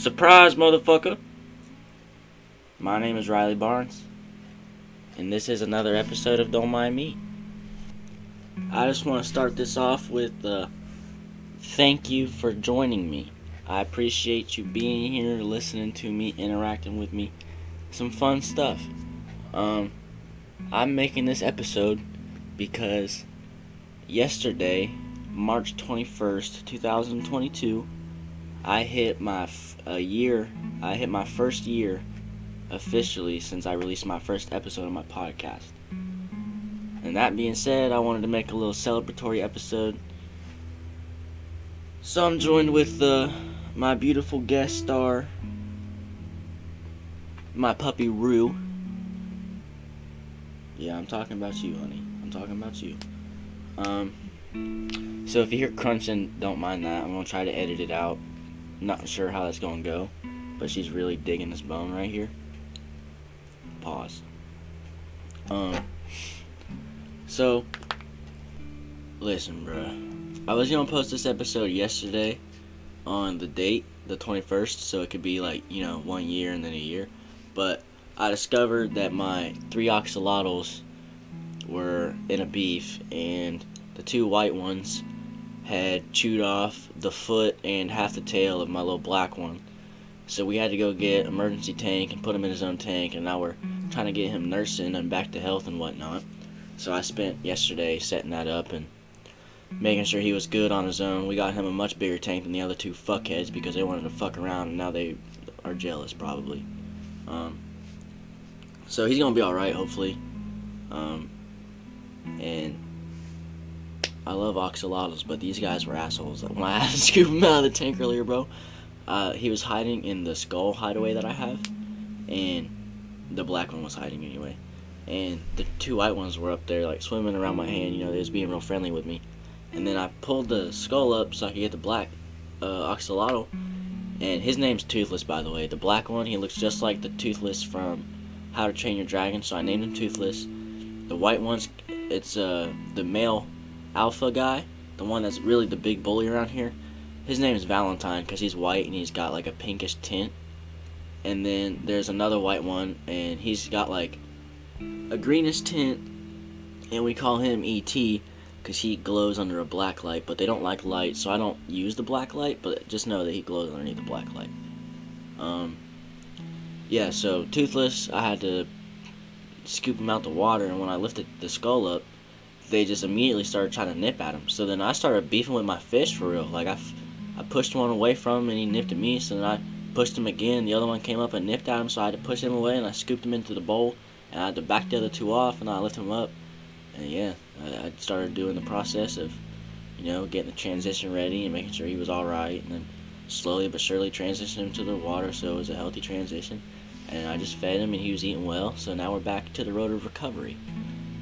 Surprise, motherfucker! My name is Riley Barnes, and this is another episode of Don't Mind Me. I just want to start this off with uh, thank you for joining me. I appreciate you being here, listening to me, interacting with me. Some fun stuff. Um, I'm making this episode because yesterday, March 21st, 2022, I hit my f- a year. I hit my first year officially since I released my first episode of my podcast. And that being said, I wanted to make a little celebratory episode. So I'm joined with uh, my beautiful guest star, my puppy Rue. Yeah, I'm talking about you, honey. I'm talking about you. Um, so if you hear crunching, don't mind that. I'm gonna try to edit it out. Not sure how that's gonna go, but she's really digging this bone right here. Pause. Um. So, listen, bruh. I was gonna post this episode yesterday on the date, the 21st, so it could be like, you know, one year and then a year. But I discovered that my three axolotls were in a beef, and the two white ones had chewed off the foot and half the tail of my little black one. So we had to go get emergency tank and put him in his own tank, and now we're trying to get him nursing and back to health and whatnot. So I spent yesterday setting that up and making sure he was good on his own. We got him a much bigger tank than the other two fuckheads because they wanted to fuck around, and now they are jealous probably. Um, so he's gonna be all right, hopefully. Um, and I love axolotls, but these guys were assholes. When I had to scoop him out of the tank earlier, bro, uh, he was hiding in the skull hideaway that I have, and the black one was hiding anyway. And the two white ones were up there, like swimming around my hand. You know, they was being real friendly with me. And then I pulled the skull up so I could get the black uh. And his name's Toothless, by the way. The black one, he looks just like the Toothless from How to Train Your Dragon, so I named him Toothless. The white one's, it's uh, the male alpha guy, the one that's really the big bully around here. His name is Valentine because he's white and he's got like a pinkish tint. And then there's another white one, and he's got like a greenish tint, and we call him ET because he glows under a black light. But they don't like light, so I don't use the black light. But just know that he glows underneath the black light. Um, yeah. So toothless, I had to scoop him out the water, and when I lifted the skull up, they just immediately started trying to nip at him. So then I started beefing with my fish for real. Like I, I pushed one away from him, and he nipped at me. So then I pushed him again. The other one came up and nipped at him, so I had to push him away, and I scooped him into the bowl, and I had to back the other two off, and I lifted him up, and yeah, I, I started doing the process of, you know, getting the transition ready and making sure he was all right, and then slowly but surely transitioned him to the water, so it was a healthy transition, and I just fed him, and he was eating well, so now we're back to the road of recovery,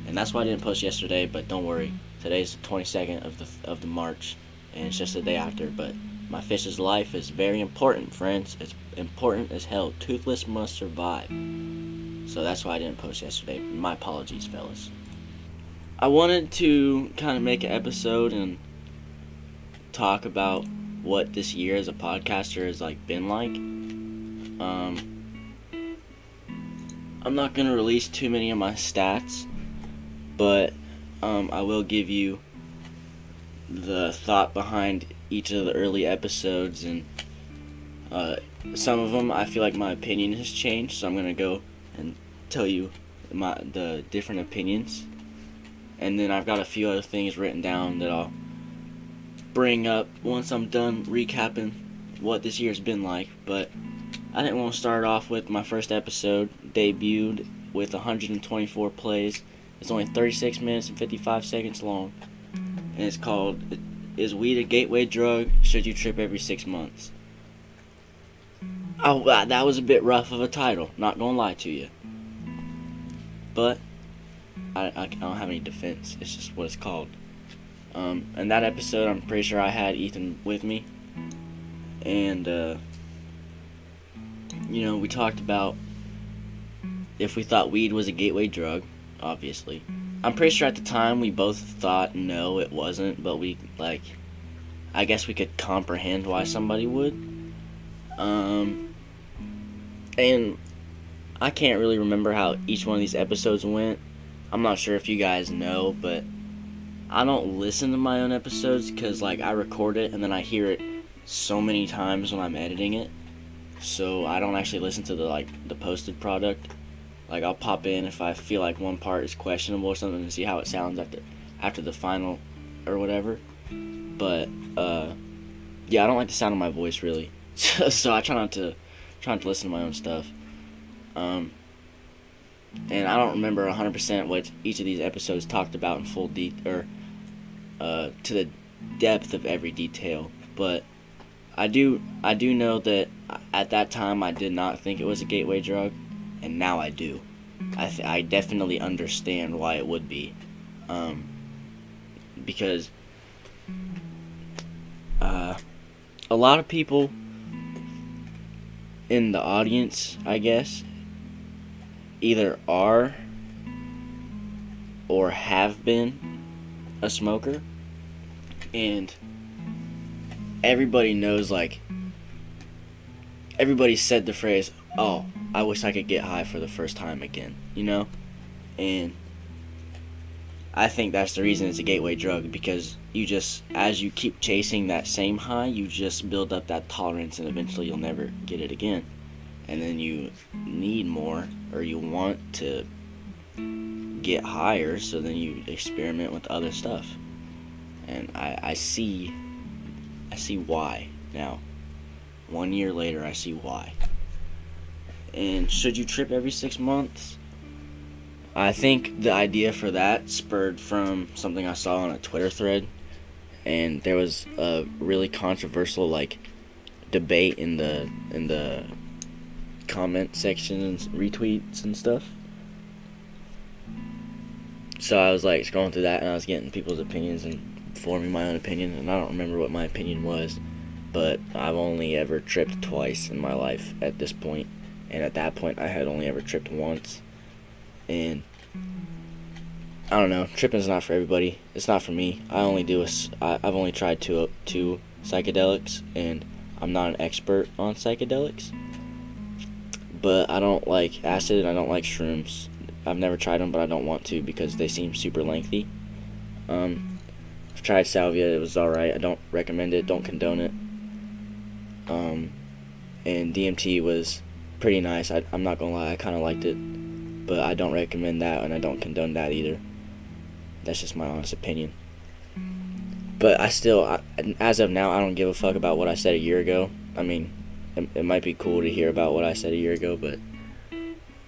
and that's why I didn't post yesterday, but don't worry, today's the 22nd of the of the March, and it's just the day after, but my fish's life is very important, friends. It's important as hell. Toothless must survive. So that's why I didn't post yesterday. My apologies, fellas. I wanted to kind of make an episode and talk about what this year as a podcaster has like been like. Um, I'm not gonna release too many of my stats, but um, I will give you the thought behind each of the early episodes and uh, some of them I feel like my opinion has changed so I'm gonna go and tell you my the different opinions. And then I've got a few other things written down that I'll bring up once I'm done recapping what this year's been like but I didn't want to start off with my first episode debuted with 124 plays it's only 36 minutes and 55 seconds long and it's called is weed a gateway drug? Should you trip every six months? Oh, that was a bit rough of a title. Not gonna lie to you. But I, I, don't have any defense. It's just what it's called. Um, and that episode, I'm pretty sure I had Ethan with me, and uh, you know, we talked about if we thought weed was a gateway drug. Obviously, I'm pretty sure at the time we both thought no, it wasn't, but we like I guess we could comprehend why somebody would. Um, and I can't really remember how each one of these episodes went. I'm not sure if you guys know, but I don't listen to my own episodes because like I record it and then I hear it so many times when I'm editing it. So I don't actually listen to the like the posted product. Like I'll pop in if I feel like one part is questionable or something to see how it sounds after after the final or whatever. But uh, yeah, I don't like the sound of my voice really, so, I try not to try not to listen to my own stuff. Um, and I don't remember 100% what each of these episodes talked about in full de- or uh, to the depth of every detail, but I do I do know that at that time I did not think it was a gateway drug, and now I do. I th- I definitely understand why it would be, um, because uh, a lot of people in the audience, I guess, either are or have been a smoker and everybody knows like everybody said the phrase oh i wish i could get high for the first time again you know and i think that's the reason it's a gateway drug because you just as you keep chasing that same high you just build up that tolerance and eventually you'll never get it again and then you need more or you want to get higher so then you experiment with other stuff and I, I see I see why now. One year later I see why. And should you trip every six months? I think the idea for that spurred from something I saw on a Twitter thread and there was a really controversial like debate in the in the comment section and retweets and stuff. So I was like scrolling through that and I was getting people's opinions and forming my own opinion, and I don't remember what my opinion was, but I've only ever tripped twice in my life at this point, and at that point I had only ever tripped once, and I don't know, tripping is not for everybody. It's not for me. I only do I've only tried two two psychedelics, and I'm not an expert on psychedelics. But I don't like acid, and I don't like shrooms. I've never tried them, but I don't want to because they seem super lengthy. Um, I've tried salvia. It was all right. I don't recommend it. Don't condone it. Um, and DMT was pretty nice. I, I'm not gonna lie. I kind of liked it, but I don't recommend that, and I don't condone that either. That's just my honest opinion. But I still, I, as of now, I don't give a fuck about what I said a year ago. I mean, it, it might be cool to hear about what I said a year ago, but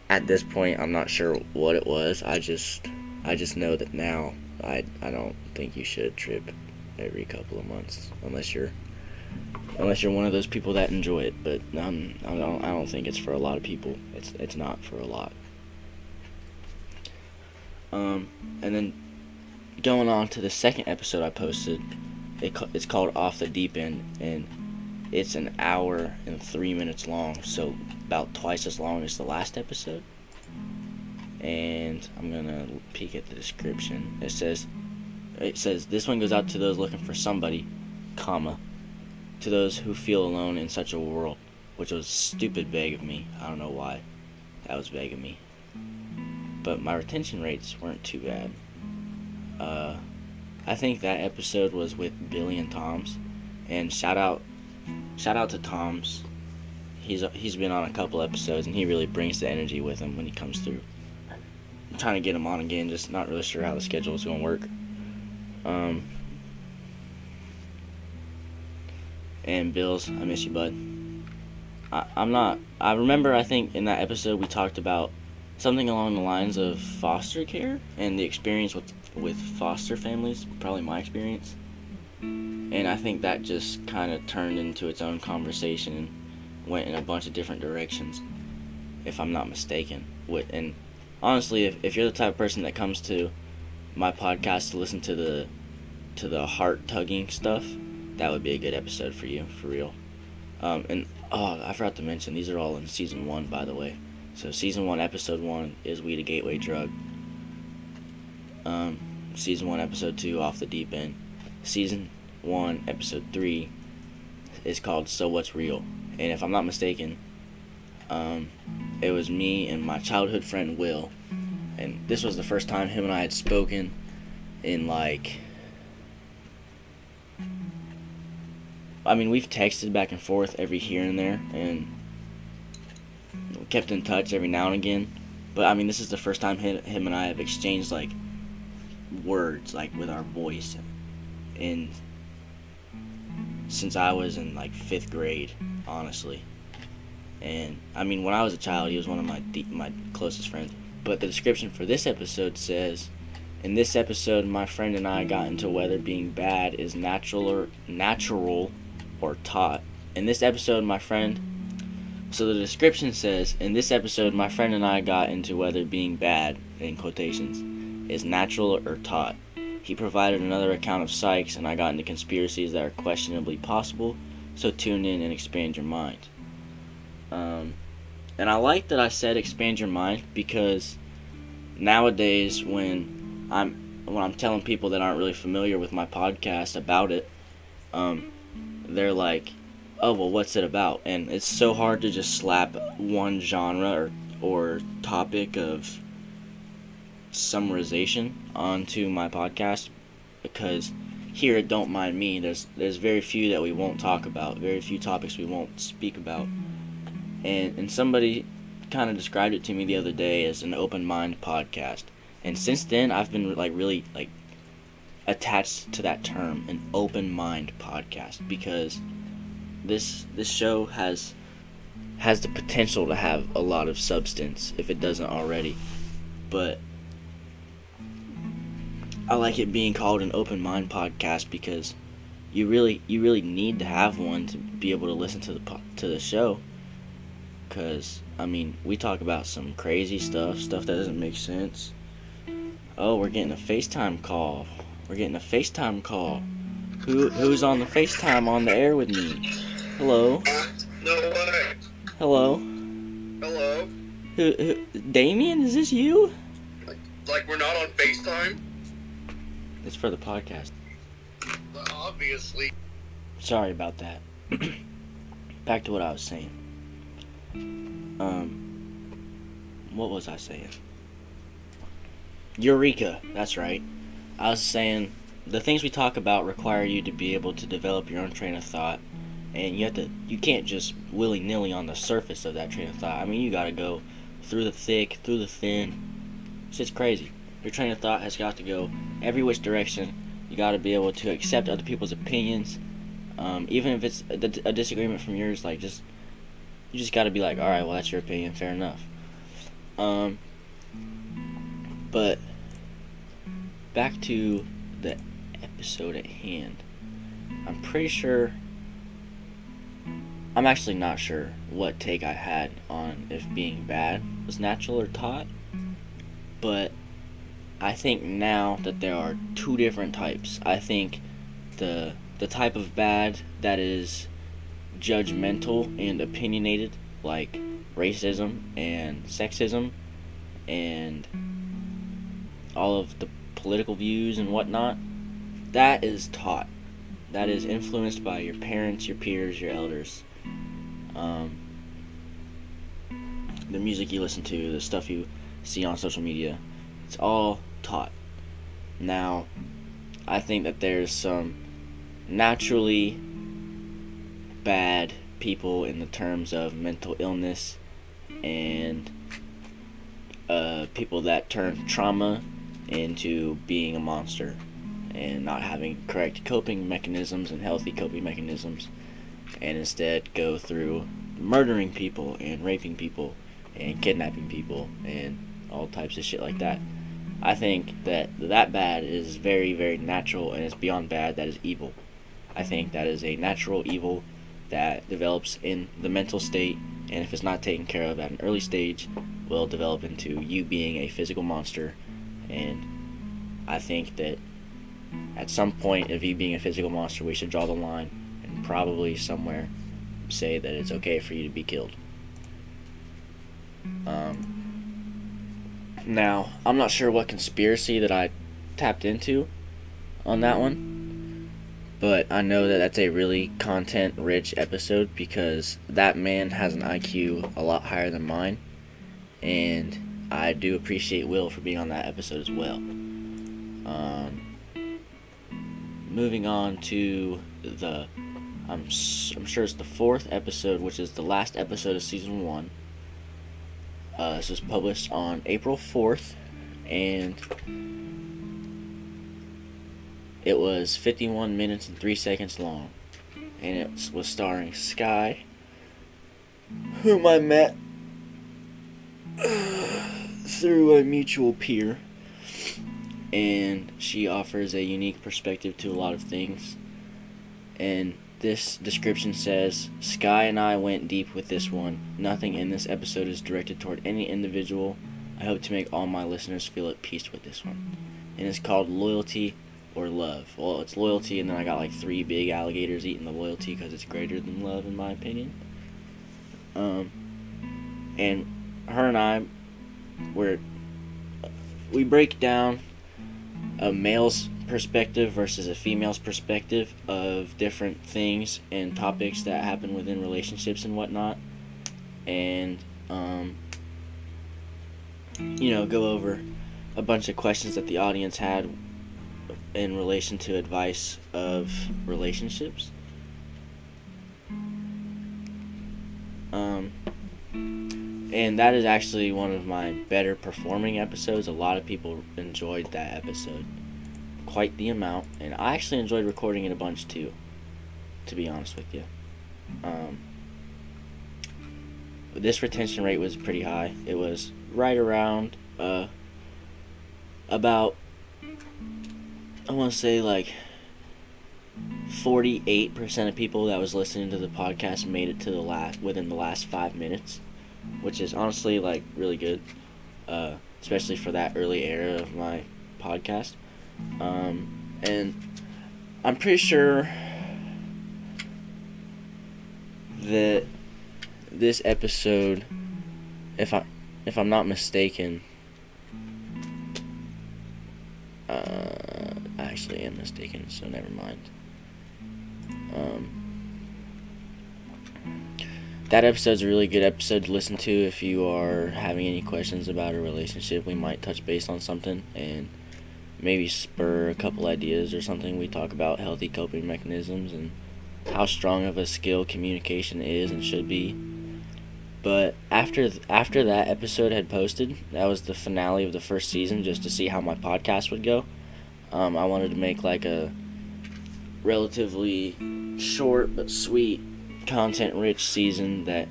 at this point, I'm not sure what it was. I just, I just know that now I I don't think you should trip every couple of months unless you're unless you're one of those people that enjoy it. But um, I don't I don't think it's for a lot of people. It's it's not for a lot. Um, and then going on to the second episode I posted, it it's called Off the Deep End, and it's an hour and three minutes long, so about twice as long as the last episode and I'm gonna peek at the description. It says, it says this one goes out to those looking for somebody, comma, to those who feel alone in such a world, which was stupid vague of me. I don't know why, that was vague of me. But my retention rates weren't too bad. Uh, I think that episode was with Billy and Tom's, and shout out, shout out to Tom's. He's he's been on a couple episodes, and he really brings the energy with him when he comes through I'm trying to get him on again, just not really sure how the schedule is going to work. Um, and Bills, I miss you, bud. I, I'm not. I remember, I think in that episode we talked about something along the lines of foster care and the experience with with foster families. Probably my experience. And I think that just kind of turned into its own conversation and went in a bunch of different directions, if I'm not mistaken. And honestly, if, if you're the type of person that comes to my podcast to listen to the to the heart tugging stuff, that would be a good episode for you, for real. Um, and oh, I forgot to mention these are all in season one, by the way. So season one, episode one is weed a gateway drug. Um, season one, episode two, off the deep end. Season one, episode three is called So What's Real. and if I'm not mistaken, um, it was me and my childhood friend Will, and this was the first time him and I had spoken in like. I mean, we've texted back and forth every here and there, and kept in touch every now and again. But I mean, this is the first time him, him and I have exchanged like words, like with our voice, and since I was in like fifth grade, honestly. And I mean, when I was a child, he was one of my deep, my closest friends. But the description for this episode says, in this episode, my friend and I got into whether being bad is natural or natural or taught. In this episode, my friend. So the description says, in this episode, my friend and I got into whether being bad, in quotations, is natural or taught. He provided another account of Sykes, and I got into conspiracies that are questionably possible. So tune in and expand your mind. Um, and I like that I said expand your mind because nowadays when I'm when I'm telling people that aren't really familiar with my podcast about it, um, they're like, "Oh well, what's it about?" And it's so hard to just slap one genre or or topic of summarization onto my podcast because here at Don't Mind Me, there's there's very few that we won't talk about, very few topics we won't speak about and and somebody kind of described it to me the other day as an open mind podcast. And since then, I've been like really like attached to that term, an open mind podcast, because this this show has has the potential to have a lot of substance if it doesn't already. But I like it being called an open mind podcast because you really you really need to have one to be able to listen to the to the show Cause I mean, we talk about some crazy stuff, stuff that doesn't make sense. Oh, we're getting a FaceTime call. We're getting a FaceTime call. Who who's on the FaceTime on the air with me? Hello. No way. Hello. Hello. Who, who Damien? Is this you? Like, like we're not on FaceTime? It's for the podcast. Obviously. Sorry about that. Back to what I was saying. Um, what was I saying? Eureka. That's right. I was saying the things we talk about require you to be able to develop your own train of thought, and you have to. You can't just willy nilly on the surface of that train of thought. I mean, you got to go through the thick, through the thin. It's just crazy. Your train of thought has got to go every which direction. You got to be able to accept other people's opinions, um, even if it's a, a disagreement from yours. Like just you just got to be like, all right, well that's your opinion, fair enough. Um, but back to the episode at hand. I'm pretty sure. I'm actually not sure what take I had on if being bad was natural or taught, but I think now that there are two different types. I think the the type of bad that is judgmental and opinionated, like racism and sexism and all of the political views and whatnot, that is taught. That is influenced by your parents, your peers, your elders. Um, the music you listen to, the stuff you see on social media, it's all taught. Now, I think that there's some naturally bad people in the terms of mental illness and uh, people that turn trauma into being a monster and not having correct coping mechanisms and healthy coping mechanisms and instead go through murdering people and raping people and kidnapping people and all types of shit like that. I think that that bad is very, very natural and it's beyond bad. That is evil. I think that is a natural evil that develops in the mental state, and if it's not taken care of at an early stage, will develop into you being a physical monster. And I think that at some point of you being a physical monster, we should draw the line and probably somewhere say that it's okay for you to be killed. Um, now, I'm not sure what conspiracy that I tapped into on that one, but I know that that's a really content rich episode because that man has an IQ a lot higher than mine, and I do appreciate Will for being on that episode as well. Um, moving on to the, I'm, I'm sure it's the fourth episode, which is the last episode of season one. Uh, this was published on April 4th, and it was 51 minutes and 3 seconds long. And it was starring Sky, whom I met through a mutual peer. And she offers a unique perspective to a lot of things. And this description says Sky and I went deep with this one. Nothing in this episode is directed toward any individual. I hope to make all my listeners feel at peace with this one. And it's called Loyalty or Love. Well, it's Loyalty, and then I got like three big alligators eating the loyalty because it's greater than love, in my opinion. Um, and her and I, were we break down a male's perspective versus a female's perspective of different things and topics that happen within relationships and whatnot. And um, you know go over a bunch of questions that the audience had in relation to advice of relationships. Um, and that is actually one of my better performing episodes a lot of people enjoyed that episode quite the amount, and I actually enjoyed recording it a bunch too, to be honest with you. Um, this retention rate was pretty high. It was right around uh, about, I want to say like 48% of people that was listening to the podcast made it to the last within the last five minutes, which is honestly like really good, uh, especially for that early era of my podcast. Um, and I'm pretty sure that this episode, if I if I'm not mistaken, uh, I actually am mistaken, so never mind. Um, that episode's a really good episode to listen to if you are having any questions about a relationship. We might touch base on something and maybe spur a couple ideas or something. We talk about healthy coping mechanisms and how strong of a skill communication is and should be. But after after that episode had posted, that was the finale of the first season, just to see how my podcast would go. Um, I wanted to make like a relatively short but sweet, content-rich season that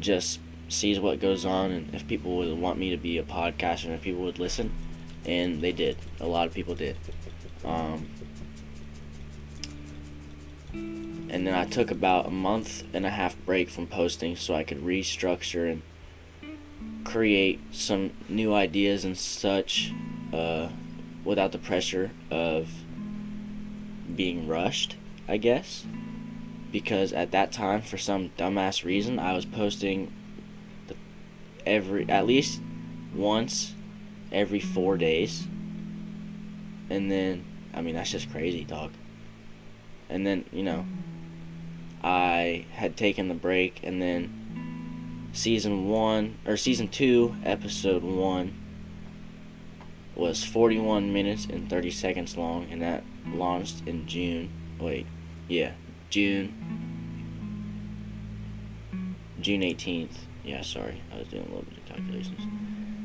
just sees what goes on and if people would want me to be a podcaster and if people would listen and they did. A lot of people did. Um, and then I took about a month and a half break from posting so I could restructure and create some new ideas and such uh, without the pressure of being rushed, I guess. Because at that time, for some dumbass reason, I was posting the, every at least once every four days. And then, I mean, that's just crazy, dog. And then, you know, I had taken the break, and then season one, or season two, episode one, was 41 minutes and 30 seconds long, and that launched in June. Wait, yeah, June. June 18th. Yeah, sorry, I was doing a little bit of calculations.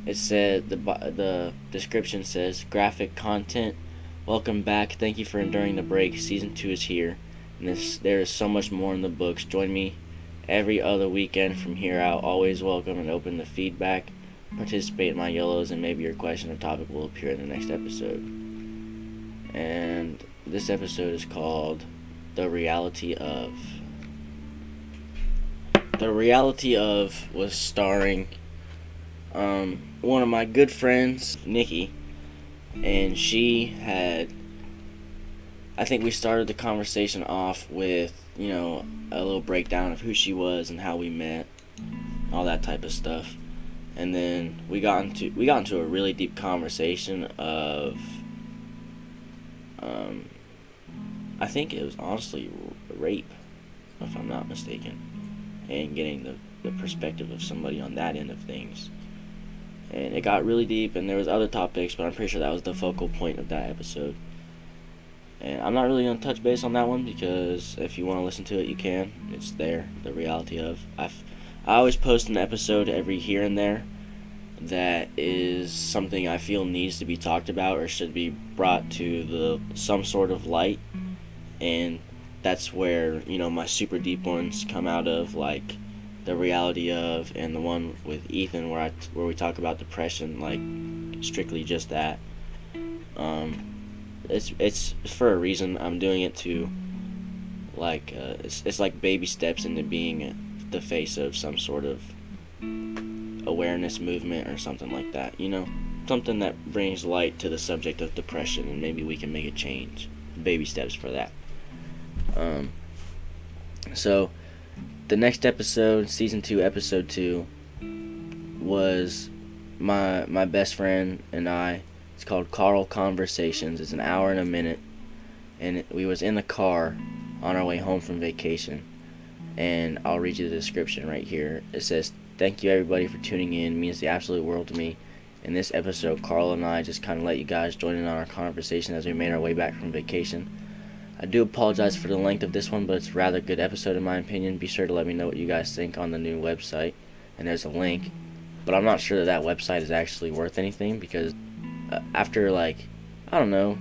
It said the the description says graphic content. Welcome back. Thank you for enduring the break. Season two is here, and this there is so much more in the books. Join me every other weekend from here out. Always welcome and open to feedback. Participate in my yellows, and maybe your question or topic will appear in the next episode. And this episode is called "The Reality of." The reality of was starring um, one of my good friends, Nikki, and she had. I think we started the conversation off with, you know, a little breakdown of who she was and how we met, all that type of stuff. And then we got into we got into a really deep conversation of um, I think it was honestly rape, if I'm not mistaken, and getting the, the perspective of somebody on that end of things. And it got really deep, and there was other topics, but I'm pretty sure that was the focal point of that episode. And I'm not really gonna touch base on that one because if you want to listen to it, you can. It's there. The reality of I've I always post an episode every here and there that is something I feel needs to be talked about or should be brought to the some sort of light, and that's where you know my super deep ones come out of like the reality of and the one with Ethan where I where we talk about depression like strictly just that. Um, it's it's for a reason. I'm doing it to like uh, it's it's like baby steps into being the face of some sort of awareness movement or something like that. You know, something that brings light to the subject of depression, and maybe we can make a change. Baby steps for that. Um. So, the next episode, season two, episode two, was my my best friend and I it's called Carl Conversations. It's an hour and a minute, and we was in the car on our way home from vacation. And I'll read you the description right here. It says, "Thank you everybody for tuning in. It means the absolute world to me." In this episode, Carl and I just kind of let you guys join in on our conversation as we made our way back from vacation. I do apologize for the length of this one, but it's a rather good episode in my opinion. Be sure to let me know what you guys think on the new website, and there's a link. But I'm not sure that that website is actually worth anything because uh, after like I don't know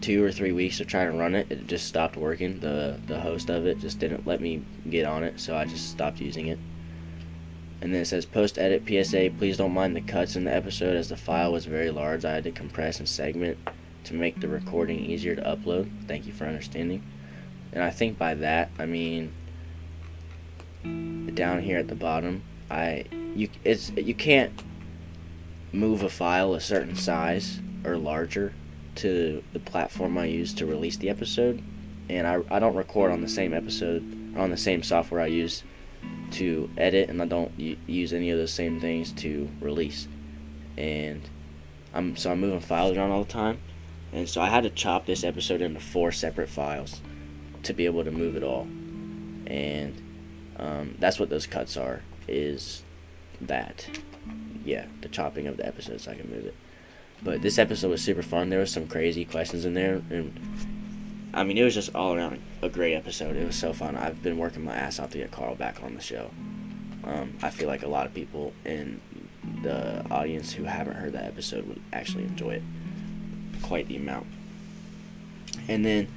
two or three weeks of trying to run it, it just stopped working. The the host of it just didn't let me get on it, so I just stopped using it. And then it says post edit PSA. Please don't mind the cuts in the episode as the file was very large. I had to compress and segment to make the recording easier to upload. Thank you for understanding. And I think by that I mean down here at the bottom, I you it's you can't move a file a certain size or larger to the platform I use to release the episode. And I, I don't record on the same episode on the same software I use to edit, and I don't use any of those same things to release. And I'm so I'm moving files around all the time, and so I had to chop this episode into four separate files to be able to move it all. And um, that's what those cuts are. Is that yeah, the chopping of the episodes so I can move it. But this episode was super fun. There was some crazy questions in there, and I mean, it was just all around a great episode. It was so fun. I've been working my ass off to get Carl back on the show. Um, I feel like a lot of people in the audience who haven't heard that episode would actually enjoy it quite the amount. And then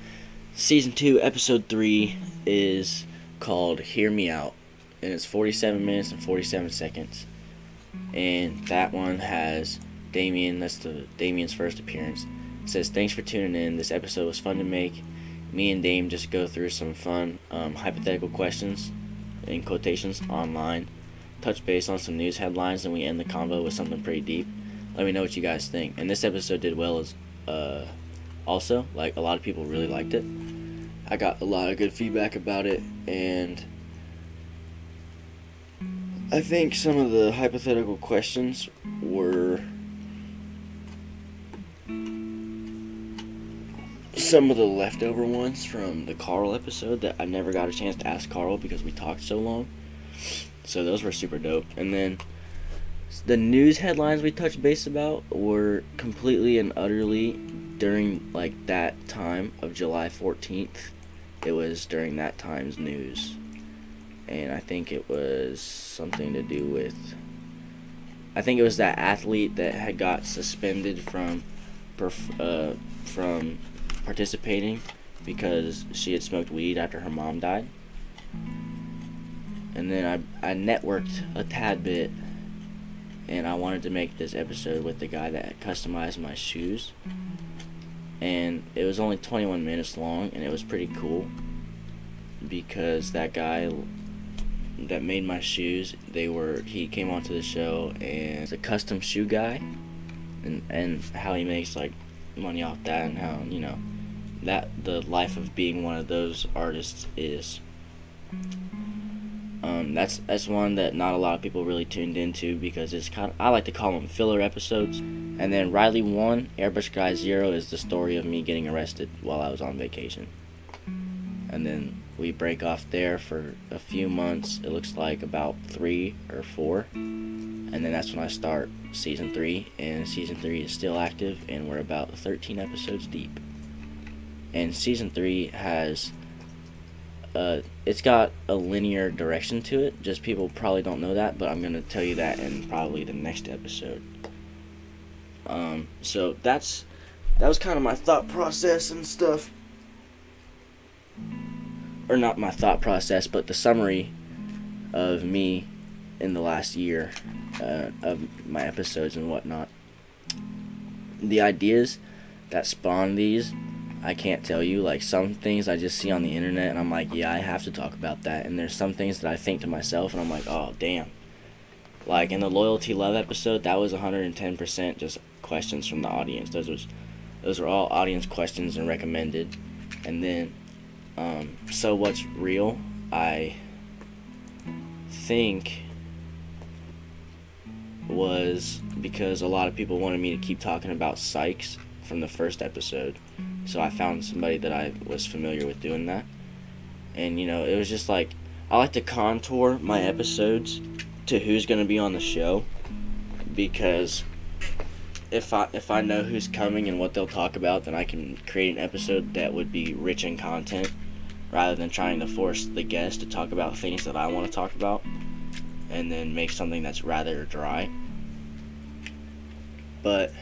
season two, episode three is called "Hear Me Out," and it's forty-seven minutes and forty-seven seconds and that one has Damien. That's the Damien's first appearance. It says thanks for tuning in. This episode was fun to make. Me and Dame just go through some fun um, hypothetical questions in quotations online. Touch base on some news headlines, and we end the convo with something pretty deep. Let me know what you guys think. And this episode did well as uh, also like a lot of people really liked it. I got a lot of good feedback about it, and I think some of the hypothetical questions were some of the leftover ones from the Carl episode that I never got a chance to ask Carl because we talked so long. So those were super dope. And then the news headlines we touched base about were completely and utterly during like that time of July 14th. It was during that time's news and I think it was something to do with. I think it was that athlete that had got suspended from, perf- uh, from participating because she had smoked weed after her mom died. And then I I networked a tad bit, and I wanted to make this episode with the guy that customized my shoes. Mm-hmm. And it was only 21 minutes long, and it was pretty cool because that guy that made my shoes. They were he came onto the show and he's a custom shoe guy, and and how he makes like money off that and how you know that the life of being one of those artists is. Um, that's that's one that not a lot of people really tuned into because it's kind of I like to call them filler episodes. And then Riley One, Airbrush Guy Zero is the story of me getting arrested while I was on vacation. and then we break off there for a few months. It looks like about three or four, and then that's when I start season three. And season three is still active, and we're about 13 episodes deep. And season three has, uh, it's got a linear direction to it. Just people probably don't know that, but I'm gonna tell you that in probably the next episode. Um, so that's that was kind of my thought process and stuff or not my thought process, but the summary of me in the last year uh, of my episodes and whatnot. The ideas that spawn these, I can't tell you. Like some things I just see on the internet and I'm like, yeah, I have to talk about that. And there's some things that I think to myself and I'm like, oh, damn. Like in the loyalty love episode, that was 110% just questions from the audience. Those was those were all audience questions and recommended. And then um, so what's real? I think was because a lot of people wanted me to keep talking about Sykes from the first episode. So I found somebody that I was familiar with doing that. And you know, it was just like I like to contour my episodes to who's going to be on the show because if I if I know who's coming and what they'll talk about, then I can create an episode that would be rich in content rather than trying to force the guest to talk about things that I want to talk about and then make something that's rather dry. But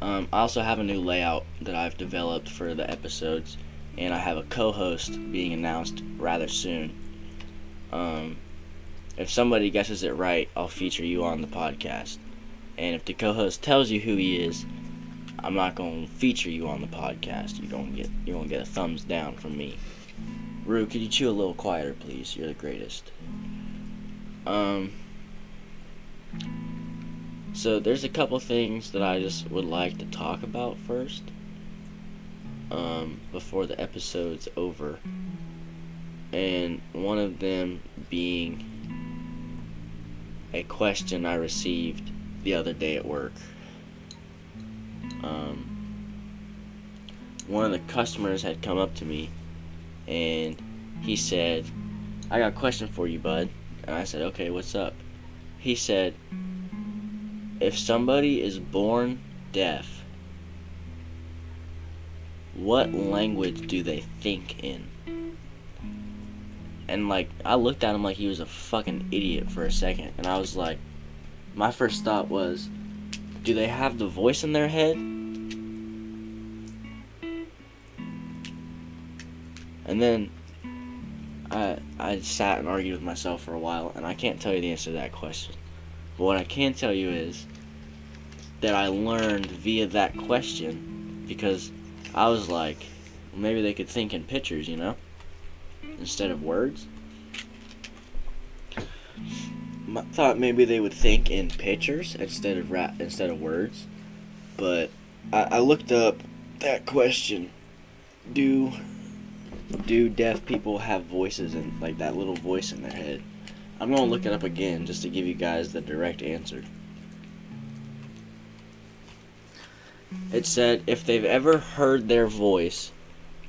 um, I also have a new layout that I've developed for the episodes, and I have a co host being announced rather soon. Um, if somebody guesses it right, I'll feature you on the podcast. And if the co host tells you who he is, I'm not gonna feature you on the podcast. You're gonna get you're get a thumbs down from me. Rue, could you chew a little quieter, please? You're the greatest. Um. So there's a couple things that I just would like to talk about first. Um, before the episode's over. And one of them being a question I received the other day at work um, one of the customers had come up to me and he said, I got a question for you, bud. And I said, okay, what's up? He said, if somebody is born deaf, what language do they think in? And like, I looked at him like he was a fucking idiot for a second. And I was like, my first thought was, do they have the voice in their head? And then I I sat and argued with myself for a while, and I can't tell you the answer to that question. But what I can tell you is that I learned via that question because I was like, maybe they could think in pictures, you know, instead of words. I thought maybe they would think in pictures instead of rap instead of words, but I, I looked up that question. Do do deaf people have voices and like that little voice in their head? I'm gonna look it up again just to give you guys the direct answer. It said if they've ever heard their voice,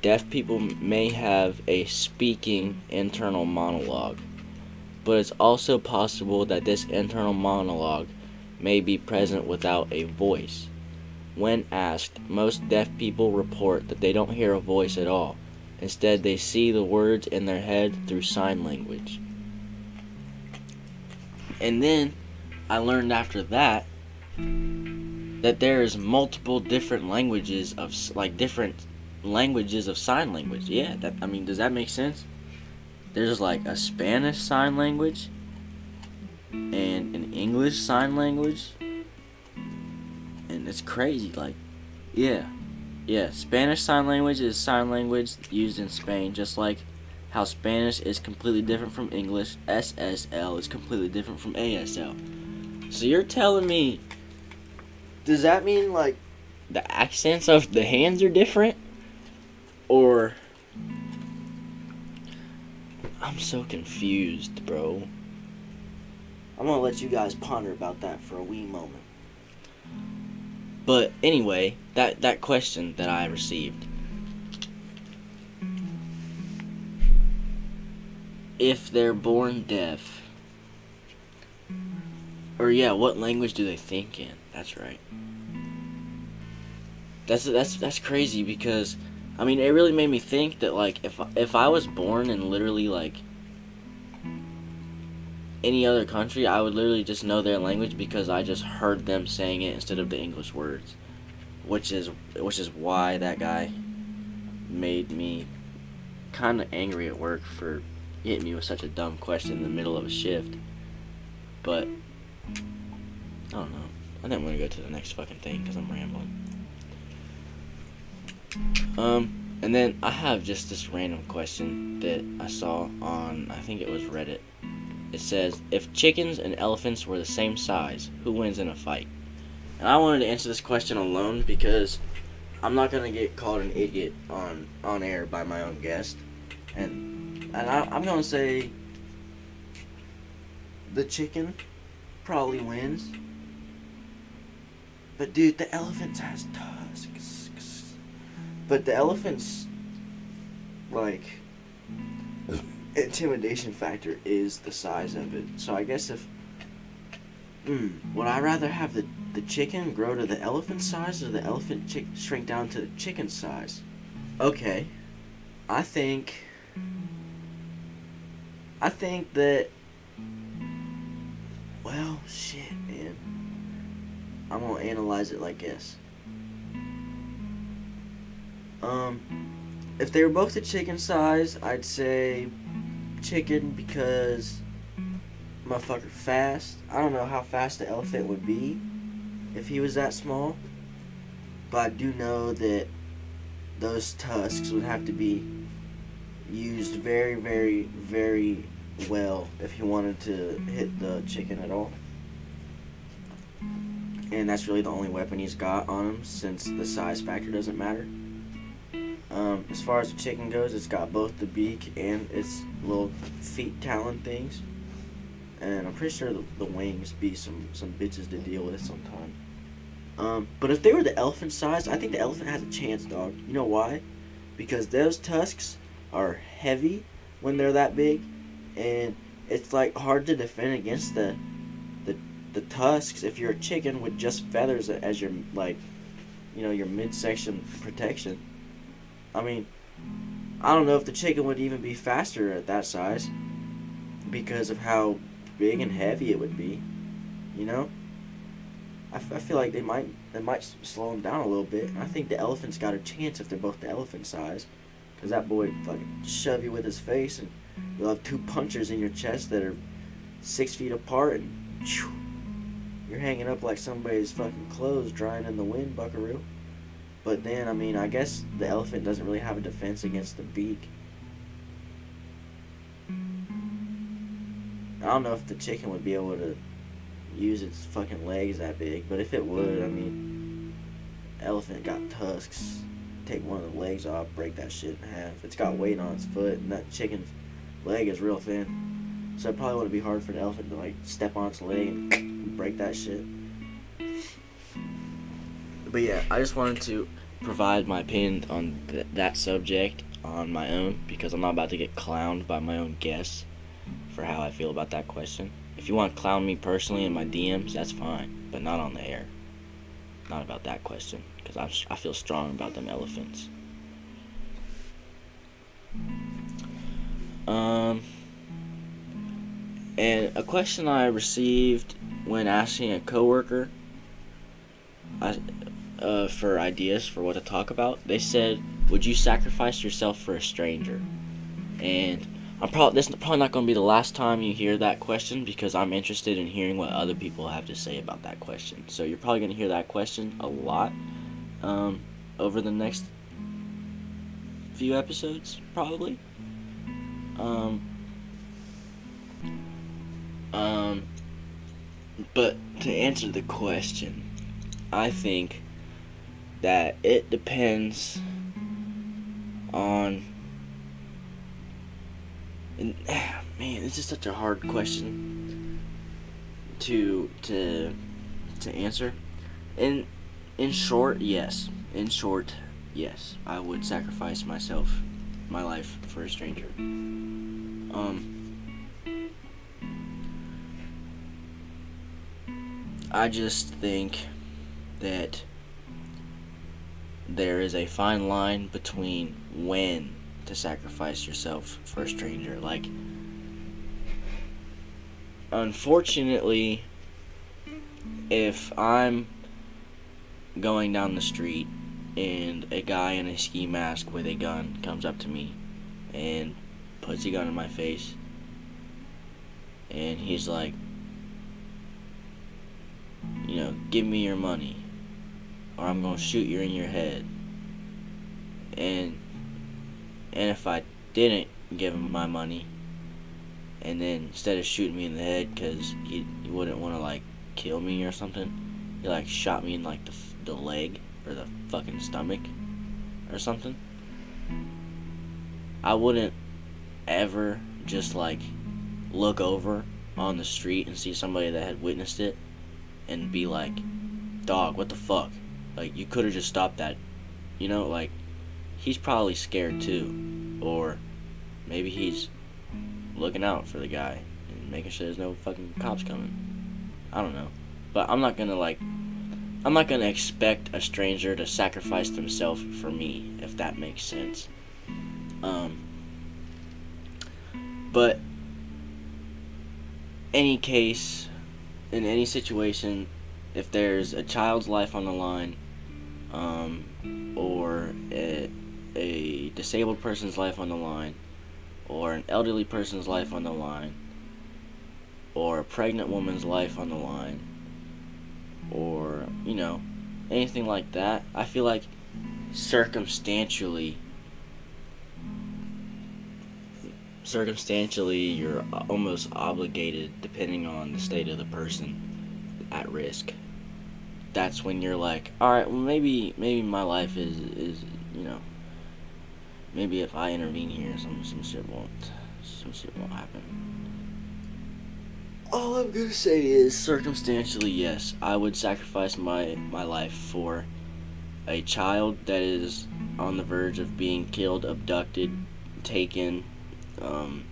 deaf people may have a speaking internal monologue but it's also possible that this internal monologue may be present without a voice. When asked, most deaf people report that they don't hear a voice at all. Instead, they see the words in their head through sign language. And then I learned after that that there's multiple different languages of like different languages of sign language. Yeah, that I mean, does that make sense? there's like a Spanish sign language and an English sign language. And it's crazy. Like, yeah. Yeah, Spanish sign language is sign language used in Spain, just like how Spanish is completely different from English. SSL is completely different from ASL. So you're telling me, does that mean like the accents of the hands are different? Or I'm so confused, bro. I'm gonna let you guys ponder about that for a wee moment. But anyway, that that question that I received. If they're born deaf. Or yeah, what language do they think in? That's right. That's that's that's crazy because I mean, it really made me think that like if if I was born in literally like any other country, I would literally just know their language because I just heard them saying it instead of the English words, which is which is why that guy made me kind of angry at work for hitting me with such a dumb question in the middle of a shift. But I don't know. I didn't want to go to the next fucking thing because I'm rambling. Um, and then I have just this random question that I saw on, I think it was Reddit. It says, if chickens and elephants were the same size, who wins in a fight? And I wanted to answer this question alone because I'm not gonna get called an idiot on on air by my own guest, and and I, I'm gonna say the chicken probably wins. But dude, the elephant has tusks. But the elephant's like intimidation factor is the size of it. So I guess if mm, would I rather have the the chicken grow to the elephant size or the elephant chick shrink down to the chicken size? Okay. I think I think that well, shit, man. I'm gonna analyze it like this. Um, if they were both the chicken size, I'd say chicken because motherfucker fast. I don't know how fast the elephant would be if he was that small, but I do know that those tusks would have to be used very, very, very well if he wanted to hit the chicken at all. And that's really the only weapon he's got on him since the size factor doesn't matter. Um, as far as the chicken goes, it's got both the beak and its little feet talon things. And I'm pretty sure the, the wings be some, some bitches to deal with sometime. Um, but if they were the elephant size, I think the elephant has a chance, dog. You know why? Because those tusks are heavy when they're that big, and it's like hard to defend against the the the tusks if you're a chicken with just feathers as your like, you know, your midsection protection. I mean, I don't know if the chicken would even be faster at that size because of how big and heavy it would be. You know, I, feel like they might they might slow him down a little bit. I think the elephant's got a chance if they're both the elephant size, because that boy fucking shove you with his face and you'll have two punchers in your chest that are six feet apart and you're hanging up like somebody's fucking clothes drying in the wind, Buckaroo. But then, I mean, I guess the elephant doesn't really have a defense against the beak. I don't know if the chicken would be able to use its fucking legs that big, but if it would, I mean, elephant got tusks. Take one of the legs off, break that shit in half. It's got weight on its foot, and that chicken's leg is real thin. So it probably would be hard for the elephant to like step on its leg and break that shit. But yeah, I just wanted to provide my opinion on th- that subject on my own because I'm not about to get clowned by my own guests for how I feel about that question. If you want to clown me personally in my DMs, that's fine, but not on the air. Not about that question because I feel strong about them elephants. Um, and a question I received when asking a coworker, uh, for ideas for what to talk about, they said, "Would you sacrifice yourself for a stranger?" And I'm probably this is probably not going to be the last time you hear that question because I'm interested in hearing what other people have to say about that question. So you're probably going to hear that question a lot um, over the next few episodes, probably. Um, um, but to answer the question, I think that it depends on. And, man, this is such a hard question to to to answer. In in short, yes. In short, yes. I would sacrifice myself, my life for a stranger. Um, I just think that there is a fine line between when to sacrifice yourself for a stranger. Like, unfortunately, if I'm going down the street and a guy in a ski mask with a gun comes up to me and puts a gun in my face. And he's like you know give me your money or I'm going to shoot you in your head. And and if I didn't give him my money and then instead of shooting me in the head cuz he, he wouldn't want to like kill me or something he like shot me in like the, the leg or the fucking stomach or something, I wouldn't ever just like look over on the street and see somebody that had witnessed it and be like, dog, what the fuck? Like, you could have just stopped that. You know, like, he's probably scared too. Or maybe he's looking out for the guy and making sure there's no fucking cops coming. I don't know. But I'm not gonna, like, I'm not gonna expect a stranger to sacrifice themselves for me, if that makes sense. Um, but any case, in any situation, if there's a child's life on the line, um, or a, a disabled person's life on the line, or an elderly person's life on the line, or a pregnant woman's life on the line, or, you know, anything like that. I feel like circumstantially circumstantially you're almost obligated depending on the state of the person at risk that's when you're like all right well maybe maybe my life is is you know maybe if i intervene here some some shit won't some shit won't happen all I'm gonna say is circumstantially, yes, I would sacrifice my my life for a child that is on the verge of being killed, abducted, taken, um,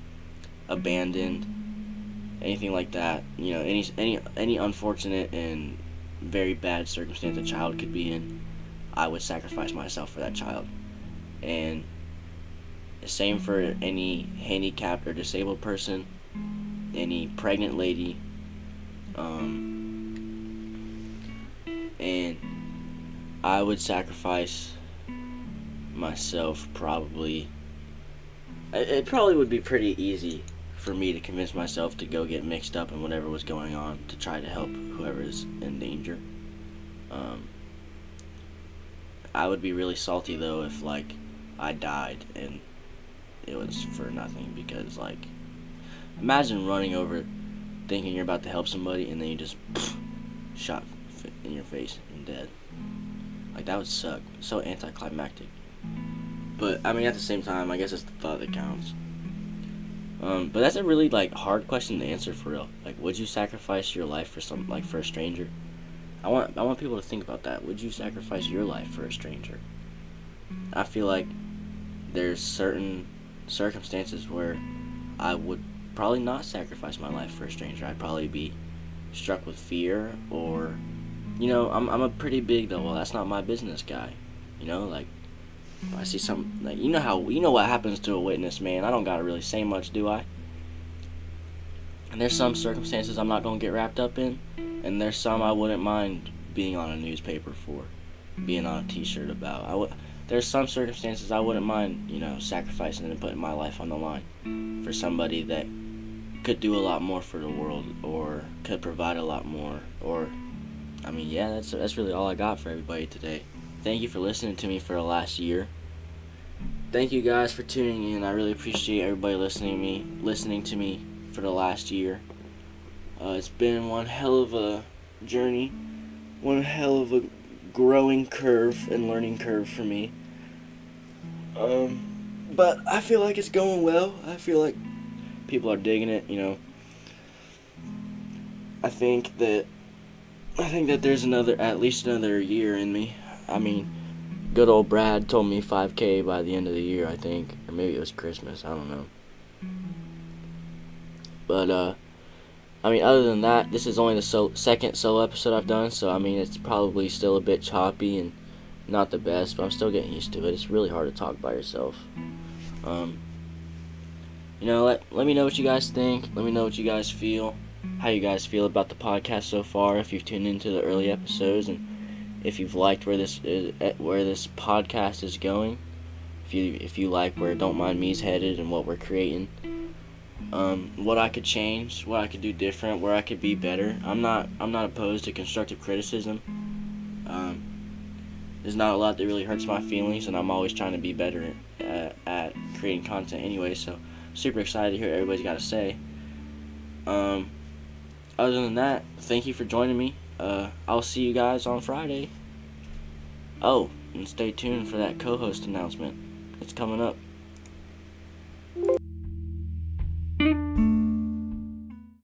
abandoned, anything like that. You know, any any any unfortunate and very bad circumstance a child could be in, I would sacrifice myself for that child. And the same for any handicapped or disabled person any pregnant lady. Um, and I would sacrifice myself probably. It probably would be pretty easy for me to convince myself to go get mixed up in whatever was going on to try to help whoever is in danger. Um, I would be really salty though if like I died and it was for nothing because like Imagine running over, thinking you're about to help somebody, and then you just pff, shot in your face and dead. Like that would suck. So anticlimactic. But I mean, at the same time, I guess it's the thought that counts. Um, but that's a really like hard question to answer for real. Like, would you sacrifice your life for some like for a stranger? I want I want people to think about that. Would you sacrifice your life for a stranger? I feel like there's certain circumstances where I would probably not sacrifice my life for a stranger. I'd probably be struck with fear or you know, I'm I'm a pretty big though, well that's not my business guy. You know, like if I see some like you know how you know what happens to a witness, man. I don't gotta really say much, do I? And there's some circumstances I'm not gonna get wrapped up in, and there's some I wouldn't mind being on a newspaper for, being on a T-shirt about. I would. There's some circumstances I wouldn't mind, you know, sacrificing and putting my life on the line for somebody that could do a lot more for the world or could provide a lot more or I mean yeah that's that's really all I got for everybody today. Thank you for listening to me for the last year. Thank you guys for tuning in. I really appreciate everybody listening to me listening to me for the last year. Uh, it's been one hell of a journey, one hell of a growing curve and learning curve for me. Um, but I feel like it's going well. I feel like people are digging it, you know. I think that I think that there's another at least another year in me. I mean, good old Brad told me 5k by the end of the year, I think, or maybe it was Christmas, I don't know. But uh I mean, other than that, this is only the so- second solo episode I've done, so I mean, it's probably still a bit choppy and not the best, but I'm still getting used to it. It's really hard to talk by yourself. Um, you know, let let me know what you guys think. Let me know what you guys feel, how you guys feel about the podcast so far. If you've tuned into the early episodes and if you've liked where this is, eh, where this podcast is going, if you if you like where Don't Mind Me's headed and what we're creating, um, what I could change, what I could do different, where I could be better. I'm not I'm not opposed to constructive criticism. Um, there's not a lot that really hurts my feelings, and I'm always trying to be better at, at creating content anyway. So super excited to hear everybody's got to say. Um, other than that, thank you for joining me. Uh, I'll see you guys on Friday. Oh, and stay tuned for that co-host announcement. It's coming up.